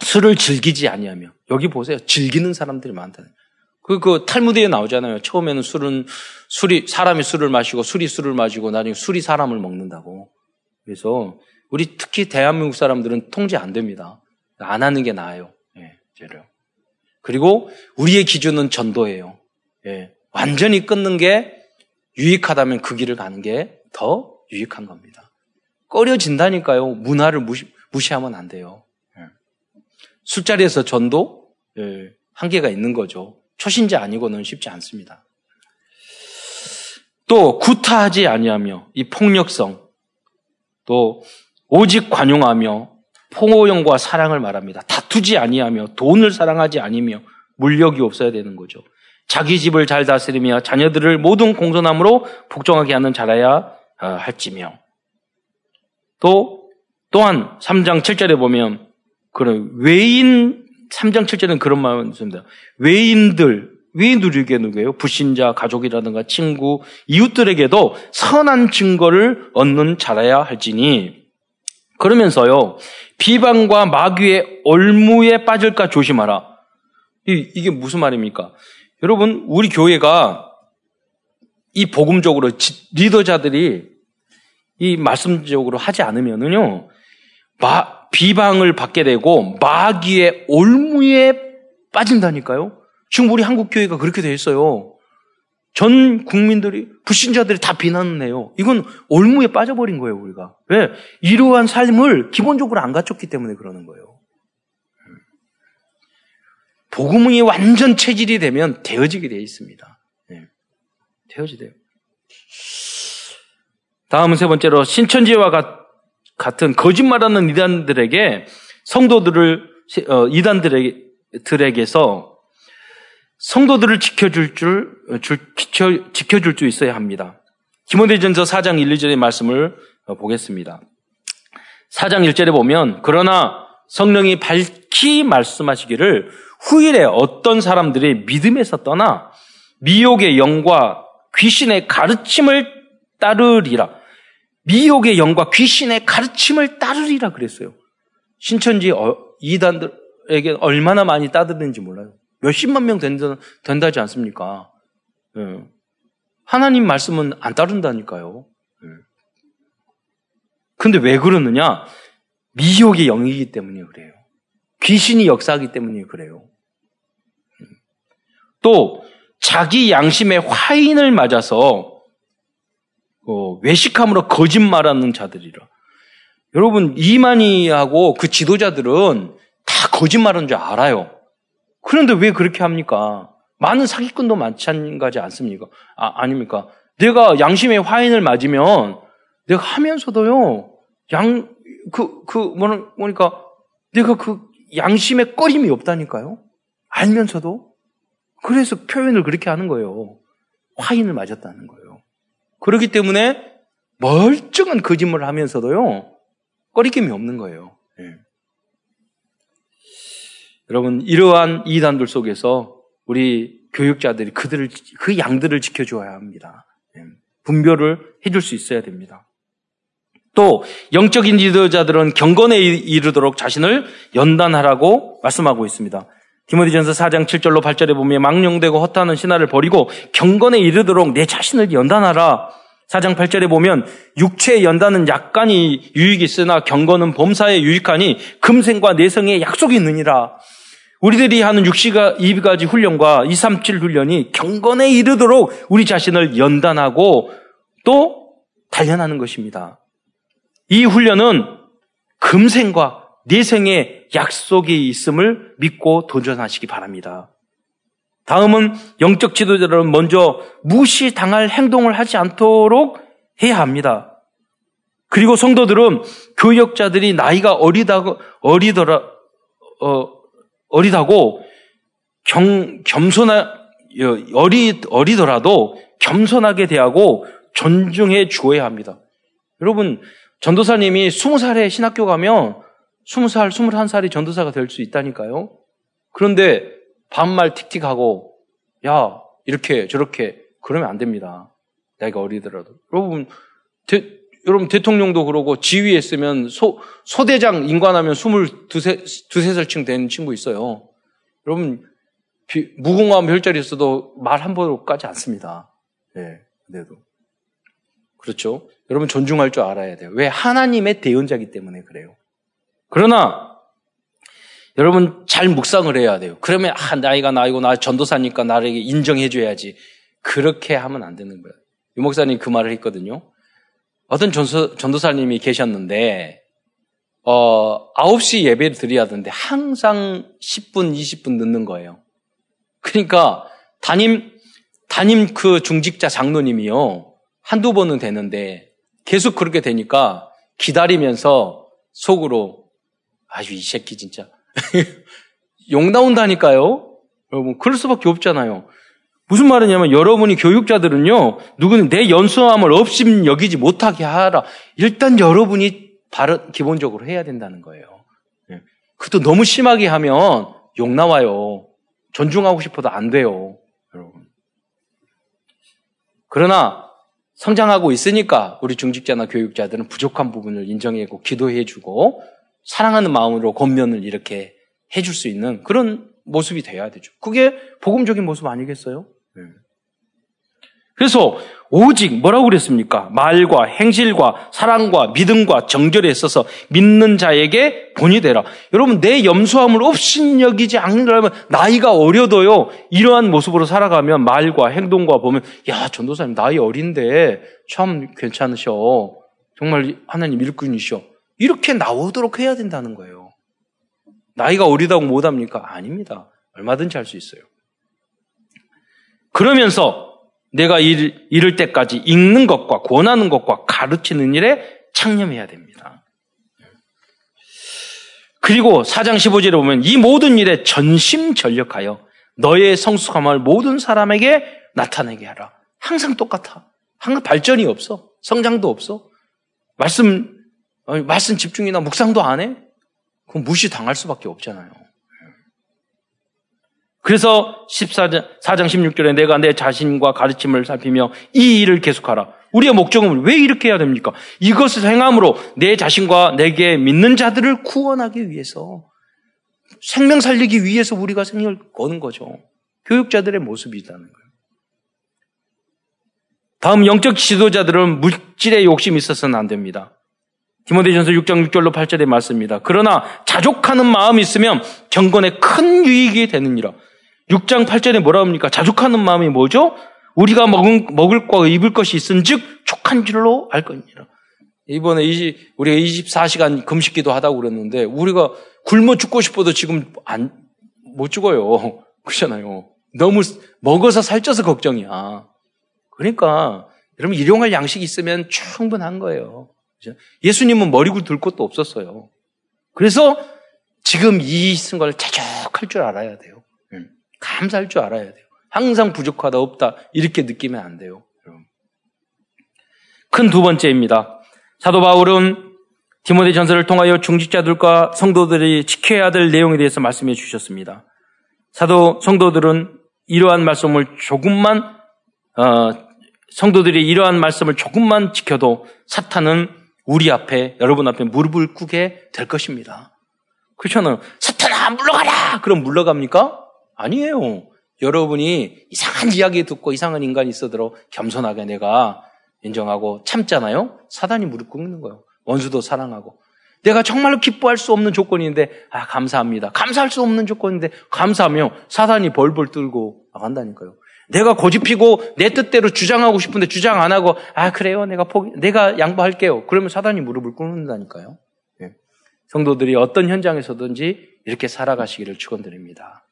술을 즐기지 아니하며 여기 보세요. 즐기는 사람들이 많다. 그, 그 탈무드에 나오잖아요. 처음에는 술은 술이 사람이 술을 마시고 술이 술을 마시고 나중에 술이 사람을 먹는다고. 그래서 우리 특히 대한민국 사람들은 통제 안 됩니다. 안 하는 게 나아요. 예, 죄를. 그리고 우리의 기준은 전도예요. 예, 완전히 끊는 게 유익하다면 그 길을 가는 게 더 유익한 겁니다. 꺼려진다니까요. 문화를 무시, 무시하면 안 돼요. 예. 술자리에서 전도 예, 한계가 있는 거죠. 초신자 아니고는 쉽지 않습니다. 또 구타하지 아니하며 이 폭력성 또 오직 관용하며 포용과 사랑을 말합니다. 다투지 아니하며 돈을 사랑하지 아니며 물력이 없어야 되는 거죠. 자기 집을 잘 다스리며 자녀들을 모든 공손함으로 복종하게 하는 자라야 어, 할지며 또 또한 3장 7절에 보면 그런 외인 3장 7절은 그런 말이 있습니다. 외인들 외인들에게 누구예요? 불신자, 가족이라든가 친구, 이웃들에게도 선한 증거를 얻는 자라야 할지니 그러면서요, 비방과 마귀의 올무에 빠질까 조심하라. 이게 무슨 말입니까? 여러분, 우리 교회가 이 복음적으로 리더자들이 이 말씀적으로 하지 않으면은요, 마, 비방을 받게 되고 마귀의 올무에 빠진다니까요. 지금 우리 한국 교회가 그렇게 돼 있어요. 전 국민들이 불신자들이 다 비난을 해요. 이건 올무에 빠져버린 거예요, 우리가. 왜? 이러한 삶을 기본적으로 안 갖췄기 때문에 그러는 거예요. 복음이 완전 체질이 되면 되어지게 되어 있습니다. 네. 되어지대요. 다음은 세 번째로 신천지와 같은 거짓말하는 이단들에게 성도들을 어, 이단들에게서 성도들을 지켜줄 줄, 줄 지켜, 지켜줄 수 있어야 합니다. 디모데전서 4장 1, 2절의 말씀을 어, 보겠습니다. 4장 1절에 보면 그러나 성령이 밝히 말씀하시기를 후일에 어떤 사람들이 믿음에서 떠나 미혹의 영과 귀신의 가르침을 따르리라. 미혹의 영과 귀신의 가르침을 따르리라 그랬어요. 신천지 어, 이단들에게 얼마나 많이 따르는지 몰라요. 몇십만 명 된다, 된다지 않습니까? 예. 하나님 말씀은 안 따른다니까요. 예. 근데 왜 그러느냐? 미혹의 영이기 때문에 그래요. 귀신이 역사하기 때문에 그래요. 음. 또 자기 양심의 화인을 맞아서 어, 외식함으로 거짓말하는 자들이라. 여러분 이만희하고 그 지도자들은 다 거짓말하는 줄 알아요. 그런데 왜 그렇게 합니까? 많은 사기꾼도 마찬가지 않습니까? 아, 아닙니까? 내가 양심의 화인을 맞으면 내가 하면서도요, 양, 그, 그, 뭐니까, 내가 그 양심의 꺼림이 없다니까요? 알면서도? 그래서 표현을 그렇게 하는 거예요. 화인을 맞았다는 거예요. 그렇기 때문에 멀쩡한 거짓말을 하면서도요, 꺼리낌이 없는 거예요. 네. 여러분, 이러한 이단들 속에서 우리 교육자들이 그들을, 그 양들을 지켜줘야 합니다. 네. 분별을 해줄 수 있어야 됩니다. 또, 영적인 리더자들은 경건에 이르도록 자신을 연단하라고 말씀하고 있습니다. 디모디전서 4장 7절로 8절에 보면 망령되고 허탄한 신화를 버리고 경건에 이르도록 내 자신을 연단하라. 4장 8절에 보면 육체의 연단은 약간이 유익이 있으나 경건은 범사에 유익하니 금생과 내성에 약속이 있느니라. 우리들이 하는 6시가 2가지 훈련과 2, 3, 7 훈련이 경건에 이르도록 우리 자신을 연단하고 또 단련하는 것입니다. 이 훈련은 금생과 내생의 약속이 있음을 믿고 도전하시기 바랍니다. 다음은 영적 지도자들은 먼저 무시당할 행동을 하지 않도록 해야 합니다. 그리고 성도들은 교역자들이 나이가 어리다고 어리더라 어, 어리다고 경, 겸손하 어리 어리더라도 겸손하게 대하고 존중해 주어야 합니다. 여러분 전도사님이 20살에 신학교 가면 20살, 21살이 전도사가 될 수 있다니까요. 그런데 반말 틱틱하고 야 이렇게 저렇게 그러면 안 됩니다. 나이가 어리더라도 여러분 대, 여러분 대통령도 그러고 지휘했으면 소 소대장 인관하면 22세 두세 살쯤 된 친구 있어요. 여러분 비, 무궁화 별자리에서도 말 함부로 까지 않습니다. 예, 네, 그래도 그렇죠. 여러분 존중할 줄 알아야 돼요. 왜 하나님의 대언자기 때문에 그래요. 그러나 여러분 잘 묵상을 해야 돼요. 그러면 아 나이가 나이고 나 전도사니까 나에게 인정해줘야지. 그렇게 하면 안 되는 거예요. 유 목사님 그 말을 했거든요. 어떤 전도, 전도사님이 계셨는데 어 9시 예배를 드려야 하는데 항상 10분, 20분 늦는 거예요. 그러니까 담임 담임 그 중직자 장로님이요 한두 번은 되는데 계속 그렇게 되니까 기다리면서 속으로 아주 이 새끼 진짜 욕 나온다니까요? 여러분, 그럴 수밖에 없잖아요. 무슨 말이냐면 여러분이 교육자들은요, 누구는 내 연수함을 없임 여기지 못하게 하라. 일단 여러분이 바로 기본적으로 해야 된다는 거예요. 예. 그것도 너무 심하게 하면 욕 나와요. 존중하고 싶어도 안 돼요. 여러분. 그러나 성장하고 있으니까 우리 중직자나 교육자들은 부족한 부분을 인정해고 기도해주고 사랑하는 마음으로 권면을 이렇게 해줄 수 있는 그런 모습이 돼야 되죠. 그게 복음적인 모습 아니겠어요? 네. 그래서 오직 뭐라고 그랬습니까? 말과 행실과 사랑과 믿음과 정절에 있어서 믿는 자에게 본이 되라. 여러분 내 염소함을 없인 여기지 않는다면 나이가 어려도요 이러한 모습으로 살아가면 말과 행동과 보면 야 전도사님 나이 어린데 참 괜찮으셔. 정말 하나님 일꾼이셔. 이렇게 나오도록 해야 된다는 거예요. 나이가 어리다고 못합니까? 아닙니다. 얼마든지 할 수 있어요. 그러면서 내가 일, 이를 때까지 읽는 것과 권하는 것과 가르치는 일에 창념해야 됩니다. 그리고 사장 15절에 보면 이 모든 일에 전심 전력하여 너의 성숙함을 모든 사람에게 나타내게 하라. 항상 똑같아. 항상 발전이 없어. 성장도 없어. 말씀, 말씀 집중이나 묵상도 안 해? 그럼 무시당할 수밖에 없잖아요. 그래서 14장, 4장 16절에 내가 내 자신과 가르침을 살피며 이 일을 계속하라. 우리의 목적은 왜 이렇게 해야 됩니까? 이것을 행함으로 내 자신과 내게 믿는 자들을 구원하기 위해서 생명 살리기 위해서 우리가 생명을 거는 거죠. 교육자들의 모습이라는 거예요. 다음 영적 지도자들은 물질의 욕심이 있어서는 안 됩니다. 디모데전서 6장 6절로 8절에 말씀입니다. 그러나 자족하는 마음이 있으면 경건에 큰 유익이 되느니라. 6장 8절에 뭐라 합니까? 자족하는 마음이 뭐죠? 우리가 먹은, 먹을 과 입을 것이 있은 즉 족한 줄로 알 것이니라. 이번에 20, 우리가 24시간 금식기도 하다고 그랬는데 우리가 굶어 죽고 싶어도 지금 안, 못 죽어요. 그렇잖아요. 너무 먹어서 살쪄서 걱정이야. 그러니까 여러분 일용할 양식이 있으면 충분한 거예요. 예수님은 머리 굴들 것도 없었어요. 그래서 지금 이쓴걸 자족할 줄 알아야 돼요. 감사할 줄 알아야 돼요. 항상 부족하다, 없다, 이렇게 느끼면 안 돼요. 큰 두 번째입니다. 사도 바울은 디모데 전서를 통하여 중직자들과 성도들이 지켜야 될 내용에 대해서 말씀해 주셨습니다. 사도 성도들은 이러한 말씀을 조금만 어, 성도들이 이러한 말씀을 조금만 지켜도 사탄은 우리 앞에 여러분 앞에 무릎을 꿇게 될 것입니다. 그렇잖아요. 사탄아 물러가라. 그럼 물러갑니까? 아니에요. 여러분이 이상한 이야기 듣고 이상한 인간이 있어도 겸손하게 내가 인정하고 참잖아요. 사단이 무릎 꿇는 거예요. 원수도 사랑하고. 내가 정말로 기뻐할 수 없는 조건인데 아 감사합니다. 감사할 수 없는 조건인데 감사하며 사단이 벌벌 떨고 나간다니까요. 내가 고집피고 내 뜻대로 주장하고 싶은데 주장 안 하고 아 그래요 내가 포기 내가 양보할게요. 그러면 사단이 무릎을 꿇는다니까요. 네. 성도들이 어떤 현장에서든지 이렇게 살아가시기를 축원드립니다.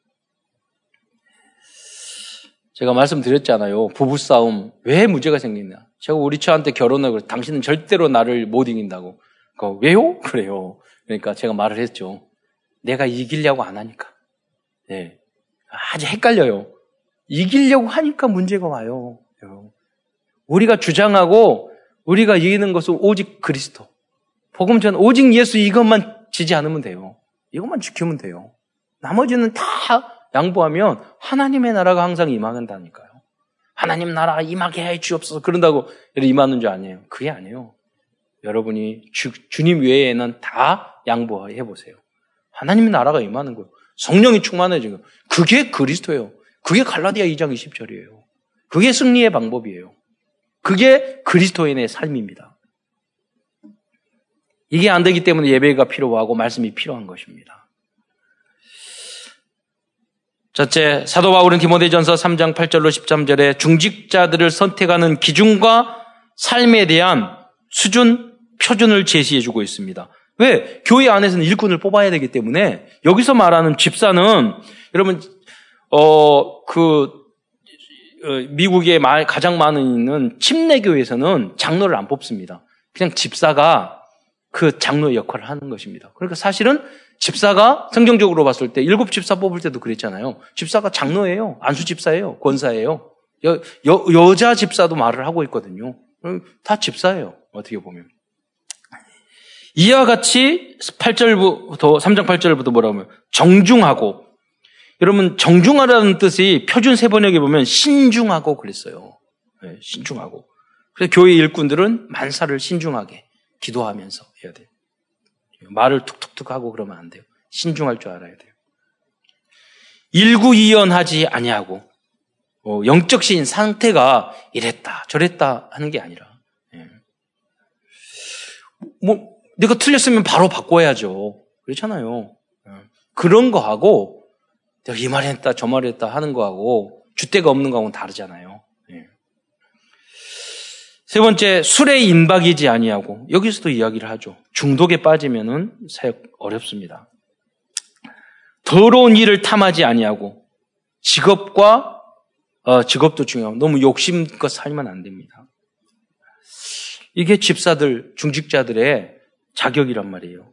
제가 말씀드렸잖아요. 부부싸움. 왜 문제가 생기냐. 제가 우리 처한테 결혼을 그래. 당신은 절대로 나를 못 이긴다고. 그 왜요? 그래요. 그러니까 제가 말을 했죠. 내가 이기려고 안 하니까. 네. 아주 헷갈려요. 이기려고 하니까 문제가 와요. 우리가 주장하고 우리가 이기는 것은 오직 그리스도. 복음 전 오직 예수 이것만 지지 않으면 돼요. 이것만 지키면 돼요. 나머지는 다 양보하면 하나님의 나라가 항상 임하는다니까요. 하나님 나라 임하게 해 주옵소서 그런다고 임하는 줄 아니에요. 그게 아니에요. 여러분이 주, 주님 외에는 다 양보해 보세요. 하나님의 나라가 임하는 거예요. 성령이 충만해지고 그게 그리스도예요. 그게 갈라디아 2장 20절이에요. 그게 승리의 방법이에요. 그게 그리스도인의 삶입니다. 이게 안 되기 때문에 예배가 필요하고 말씀이 필요한 것입니다. 첫째, 사도 바울은 디모데전서 3장 8절로 13절에 중직자들을 선택하는 기준과 삶에 대한 수준, 표준을 제시해 주고 있습니다. 왜? 교회 안에서는 일꾼을 뽑아야 되기 때문에 여기서 말하는 집사는 여러분 어그 어, 미국에 가장 많은 있는 침례교회에서는 장로를 안 뽑습니다. 그냥 집사가 그 장로 역할을 하는 것입니다. 그러니까 사실은 집사가 성경적으로 봤을 때 일곱 집사 뽑을 때도 그랬잖아요. 집사가 장로예요. 안수 집사예요. 권사예요. 여, 여, 여자 집사도 말을 하고 있거든요. 다 집사예요. 어떻게 보면. 이와 같이 8절부터, 3장 8절부터 뭐라고 하면, 정중하고, 여러분, 정중하라는 뜻이 표준 세번역에 보면 신중하고 그랬어요. 네, 신중하고. 그래서 교회 일꾼들은 만사를 신중하게 기도하면서 해야 돼요. 말을 툭툭툭 하고 그러면 안 돼요. 신중할 줄 알아야 돼요. 일구이연하지 아니하고 어, 영적 신 상태가 이랬다 저랬다 하는 게 아니라 예. 뭐 내가 틀렸으면 바로 바꿔야죠. 그렇잖아요. 예. 그런 거하고 내가 이 말 했다 저 말 했다 하는 거하고 주대가 없는 거하고는 다르잖아요. 예. 세 번째 술에 인박이지 아니하고 여기서도 이야기를 하죠. 중독에 빠지면은 사역 어렵습니다. 더러운 일을 탐하지 아니하고 직업과 어, 직업도 중요하고 너무 욕심껏 살면 안 됩니다. 이게 집사들, 중직자들의 자격이란 말이에요.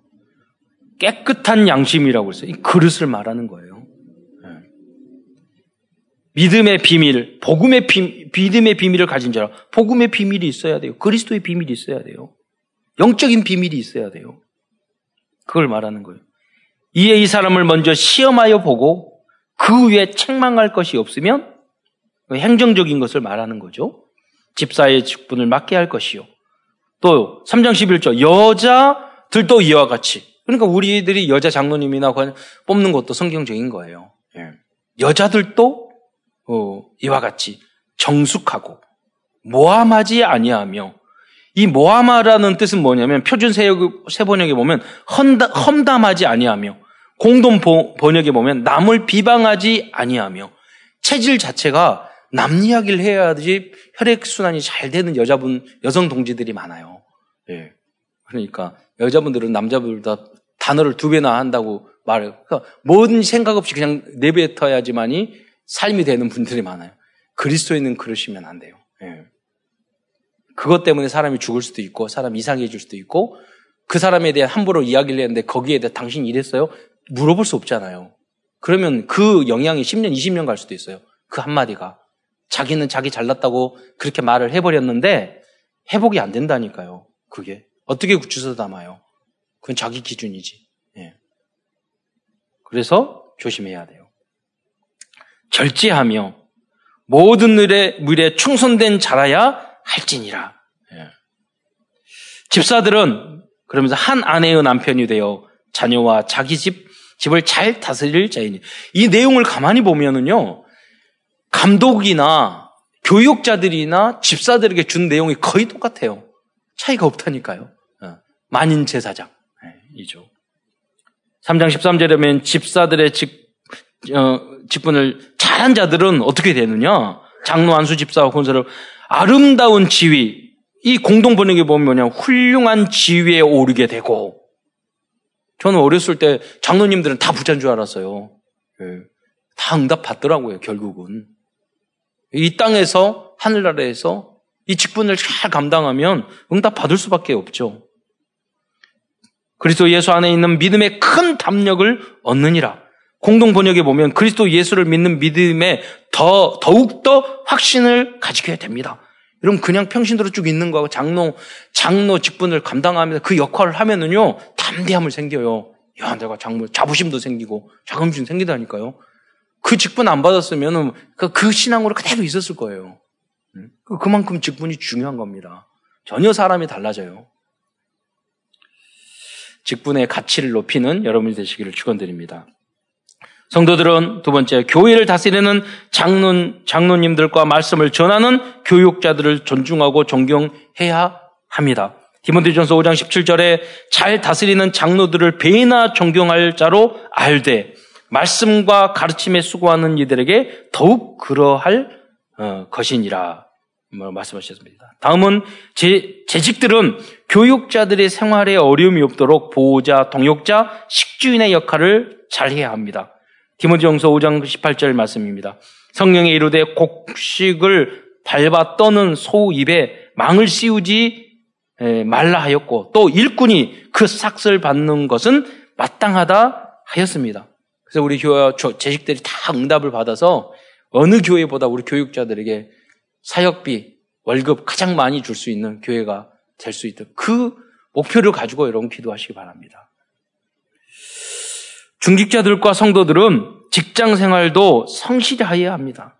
깨끗한 양심이라고 해서 이 그릇을 말하는 거예요. 네. 믿음의 비밀, 복음의 비, 믿음의 비밀을 가진 자라 복음의 비밀이 있어야 돼요. 그리스도의 비밀이 있어야 돼요. 영적인 비밀이 있어야 돼요. 그걸 말하는 거예요. 이에 이 사람을 먼저 시험하여 보고 그 위에 책망할 것이 없으면 행정적인 것을 말하는 거죠. 집사의 직분을 맡게 할 것이요. 또 3장 11절 여자들도 이와 같이 그러니까 우리들이 여자 장로님이나 뽑는 것도 성경적인 거예요. 예. 여자들도 어, 이와 같이 정숙하고 모함하지 아니하며 이 모함하라는 뜻은 뭐냐면 표준 세번역에 보면 험담하지 아니하며 공동 번역에 보면 남을 비방하지 아니하며 체질 자체가 남 이야기를 해야지 혈액 순환이 잘 되는 여자분, 여성 동지들이 많아요. 예. 그러니까 여자분들은 남자분들보다 단어를 두 배나 한다고 말해요. 그러니까 뭔 생각 없이 그냥 내뱉어야지만이 삶이 되는 분들이 많아요. 그리스도인은 그러시면 안 돼요. 예. 그것 때문에 사람이 죽을 수도 있고, 사람 이상해질 수도 있고, 그 사람에 대해 함부로 이야기를 했는데 거기에 대해 당신 이랬어요? 물어볼 수 없잖아요. 그러면 그 영향이 10년, 20년 갈 수도 있어요. 그 한마디가. 자기는 자기 잘났다고 그렇게 말을 해버렸는데 회복이 안 된다니까요. 그게. 어떻게 주워 담아요? 그건 자기 기준이지. 예. 그래서 조심해야 돼요. 절제하며 모든 일에 물에 충성된 자라야 할지니라. 예. 집사들은 그러면서 한 아내의 남편이 되어 자녀와 자기 집 집을 잘 다스릴 자이니 이 내용을 가만히 보면은요 감독이나 교육자들이나 집사들에게 준 내용이 거의 똑같아요. 차이가 없다니까요. 어, 만인 제사장 네, 이죠. 3장 13절에 보면 집사들의 직, 어, 직분을 잘한 자들은 어떻게 되느냐? 장로 안수 집사와 권사를 아름다운 지위 이 공동 번역에 보면 뭐냐 훌륭한 지위에 오르게 되고 저는 어렸을 때 장로님들은 다 부자인 줄 알았어요. 네. 다 응답 받더라고요, 결국은. 이 땅에서 하늘나라에서 이 직분을 잘 감당하면 응답 받을 수밖에 없죠. 그리스도 예수 안에 있는 믿음의 큰 담력을 얻느니라. 공동 번역에 보면 그리스도 예수를 믿는 믿음에 더 더욱 더 확신을 가지게 됩니다. 여러분 그냥 평신도로 쭉 있는 거하고 장로 장로 직분을 감당하면서 그 역할을 하면은요 담대함을 생겨요. 야 내가 장모 자부심도 생기고 자긍심 생기다니까요. 그 직분 안 받았으면 그, 그 신앙으로 그대로 있었을 거예요. 그, 그만큼 직분이 중요한 겁니다. 전혀 사람이 달라져요. 직분의 가치를 높이는 여러분이 되시기를 축원드립니다. 성도들은 두 번째 교회를 다스리는 장론 장로님들과 말씀을 전하는 교육자들을 존중하고 존경해야 합니다. 디모데전서 5장 17절에 잘 다스리는 장로들을 배나 존경할 자로 알되 말씀과 가르침에 수고하는 이들에게 더욱 그러할 어, 것이니라 뭐 말씀하셨습니다. 다음은 제, 재직들은 교육자들의 생활에 어려움이 없도록 보호자, 동역자, 식주인의 역할을 잘 해야 합니다. 디모지정서 5장 18절 말씀입니다. 성령에 이르되 곡식을 밟아 떠는 소 입에 망을 씌우지 말라 하였고 또 일꾼이 그 삭슬 받는 것은 마땅하다 하였습니다. 그래서 우리 교회 재직들이 다 응답을 받아서 어느 교회보다 우리 교육자들에게 사역비, 월급 가장 많이 줄 수 있는 교회가 될 수 있도록 그 목표를 가지고 여러분 기도하시기 바랍니다. 중직자들과 성도들은 직장 생활도 성실하여야 합니다.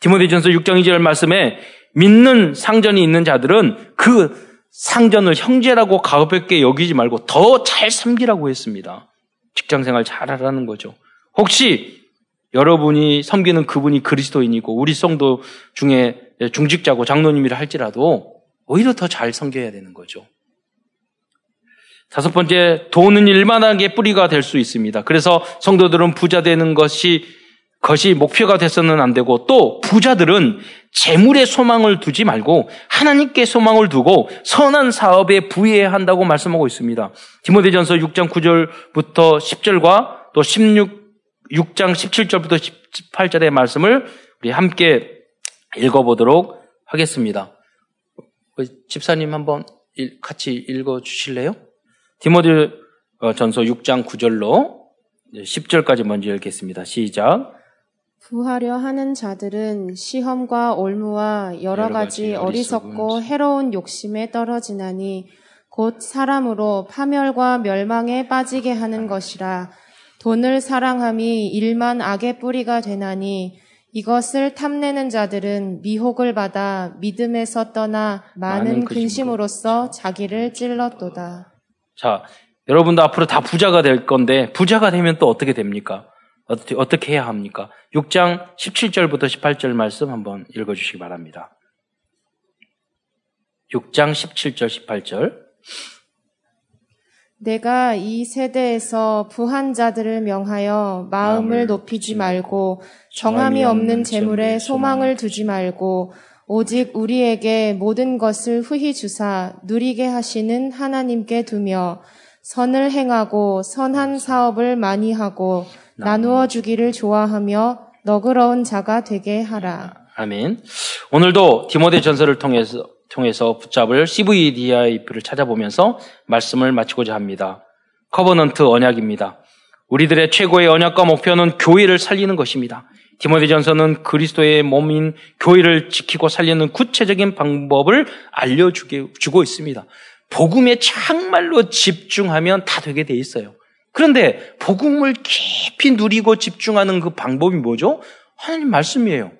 디모데전서 6장 2절 말씀에 믿는 상전이 있는 자들은 그 상전을 형제라고 가볍게 여기지 말고 더 잘 섬기라고 했습니다. 직장 생활 잘 하라는 거죠. 혹시 여러분이 섬기는 그분이 그리스도인이고 우리 성도 중에 중직자고 장로님이라 할지라도 오히려 더 잘 섬겨야 되는 거죠. 다섯 번째, 돈은 일만하게 뿌리가 될 수 있습니다. 그래서 성도들은 부자 되는 것이 것이 목표가 돼서는 안 되고 또 부자들은 재물에 소망을 두지 말고 하나님께 소망을 두고 선한 사업에 부해야 한다고 말씀하고 있습니다. 디모데전서 6장 9절부터 10절과 또 16, 6장 17절부터 18절의 말씀을 우리 함께 읽어보도록 하겠습니다. 집사님 한번 같이 읽어 주실래요? 디모데 전서 6장 9절로 10절까지 먼저 읽겠습니다. 시작. 부하려 하는 자들은 시험과 올무와 여러 가지 어리석고 해로운 욕심에 떨어지나니 곧 사람으로 파멸과 멸망에 빠지게 하는 것이라 돈을 사랑함이 일만 악의 뿌리가 되나니 이것을 탐내는 자들은 미혹을 받아 믿음에서 떠나 많은 근심으로써 자기를 찔렀도다. 자, 여러분도 앞으로 다 부자가 될 건데 부자가 되면 또 어떻게 됩니까? 어떻게, 어떻게 해야 합니까? 6장 17절부터 18절 말씀 한번 읽어주시기 바랍니다. 6장 17절, 18절. 내가 이 세대에서 부한 자들을 명하여 마음을 높이지 말고 정함이 없는 재물에 소망을 두지 말고 오직 우리에게 모든 것을 후히 주사 누리게 하시는 하나님께 두며 선을 행하고 선한 사업을 많이 하고 나누어 주기를 좋아하며 너그러운 자가 되게 하라. 아멘. 오늘도 디모데 전서를 통해서 통해서 붙잡을 CVDIP를 찾아보면서 말씀을 마치고자 합니다. Covenant 언약입니다. 우리들의 최고의 언약과 목표는 교회를 살리는 것입니다. 디모데전서는 그리스도의 몸인 교회를 지키고 살리는 구체적인 방법을 알려주고 있습니다. 복음에 정말로 집중하면 다 되게 돼 있어요. 그런데 복음을 깊이 누리고 집중하는 그 방법이 뭐죠? 하나님 말씀이에요.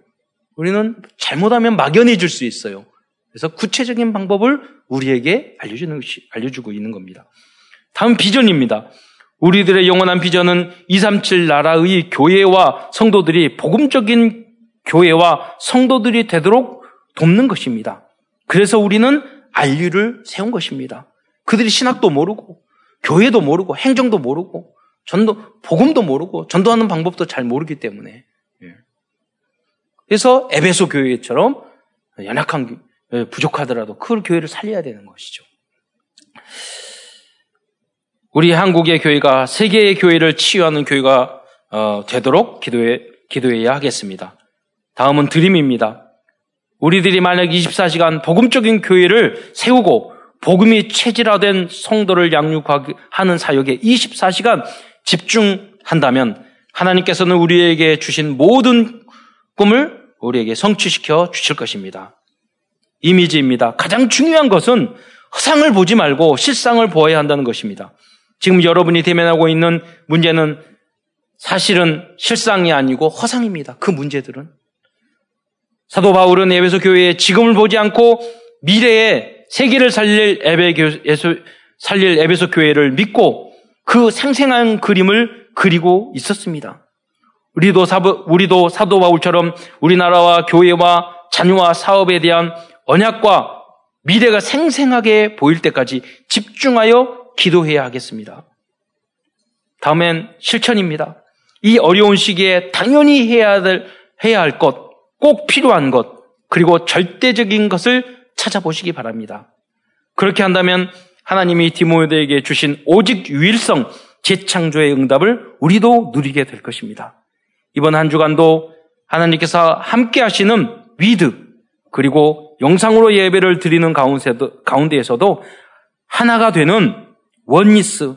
우리는 잘못하면 막연해질 수 있어요. 그래서 구체적인 방법을 우리에게 알려주는 것이, 알려주고 있는 겁니다. 다음 비전입니다. 우리들의 영원한 비전은 237 나라의 교회와 성도들이 복음적인 교회와 성도들이 되도록 돕는 것입니다. 그래서 우리는 알류를 세운 것입니다. 그들이 신학도 모르고 교회도 모르고 행정도 모르고 전도 복음도 모르고 전도하는 방법도 잘 모르기 때문에 예. 그래서 에베소 교회처럼 연약한 예, 부족하더라도 그 교회를 살려야 되는 것이죠. 우리 한국의 교회가 세계의 교회를 치유하는 교회가 어, 되도록 기도해, 기도해야 하겠습니다. 다음은 드림입니다. 우리들이 만약 24시간 복음적인 교회를 세우고 복음이 체질화된 성도를 양육하는 사역에 24시간 집중한다면 하나님께서는 우리에게 주신 모든 꿈을 우리에게 성취시켜 주실 것입니다. 이미지입니다. 가장 중요한 것은 허상을 보지 말고 실상을 보아야 한다는 것입니다. 지금 여러분이 대면하고 있는 문제는 사실은 실상이 아니고 허상입니다. 그 문제들은. 사도 바울은 에베소 교회에 지금을 보지 않고 미래에 세계를 살릴 에베소, 살릴 에베소 교회를 믿고 그 생생한 그림을 그리고 있었습니다. 우리도 사부, 우리도 사도 바울처럼 우리나라와 교회와 자녀와 사업에 대한 언약과 미래가 생생하게 보일 때까지 집중하여 기도해야 하겠습니다. 다음엔 실천입니다. 이 어려운 시기에 당연히 해야 될, 해야 할 것, 꼭 필요한 것, 그리고 절대적인 것을 찾아보시기 바랍니다. 그렇게 한다면 하나님이 디모데에게 주신 오직 유일성 재창조의 응답을 우리도 누리게 될 것입니다. 이번 한 주간도 하나님께서 함께 하시는 With 그리고 영상으로 예배를 드리는 가운데에서도 하나가 되는 Oneness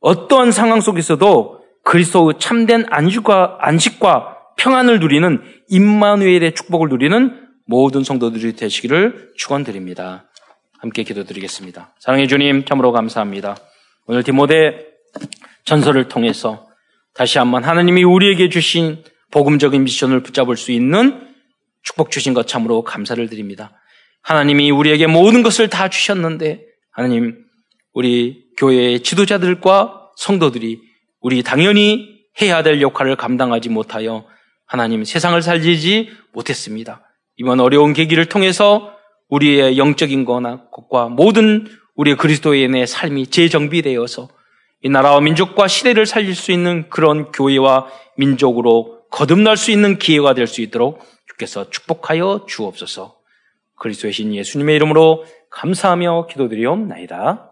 어떠한 상황 속에서도 그리스도의 참된 안식과 안식과 평안을 누리는 임마누엘의 축복을 누리는 모든 성도들이 되시기를 축원드립니다. 함께 기도드리겠습니다. 사랑의 주님 참으로 감사합니다. 오늘 디모데 전설을 통해서 다시 한번 하나님이 우리에게 주신 복음적인 미션을 붙잡을 수 있는 축복 주신 것 참으로 감사를 드립니다. 하나님이 우리에게 모든 것을 다 주셨는데 하나님 우리 교회의 지도자들과 성도들이 우리 당연히 해야 될 역할을 감당하지 못하여 하나님 세상을 살리지 못했습니다. 이번 어려운 계기를 통해서 우리의 영적인 거나 것과 모든 우리의 그리스도인의 삶이 재정비되어서 이 나라와 민족과 시대를 살릴 수 있는 그런 교회와 민족으로 거듭날 수 있는 기회가 될 수 있도록 주께서 축복하여 주옵소서. 그리스도의 신 예수님의 이름으로 감사하며 기도드리옵나이다.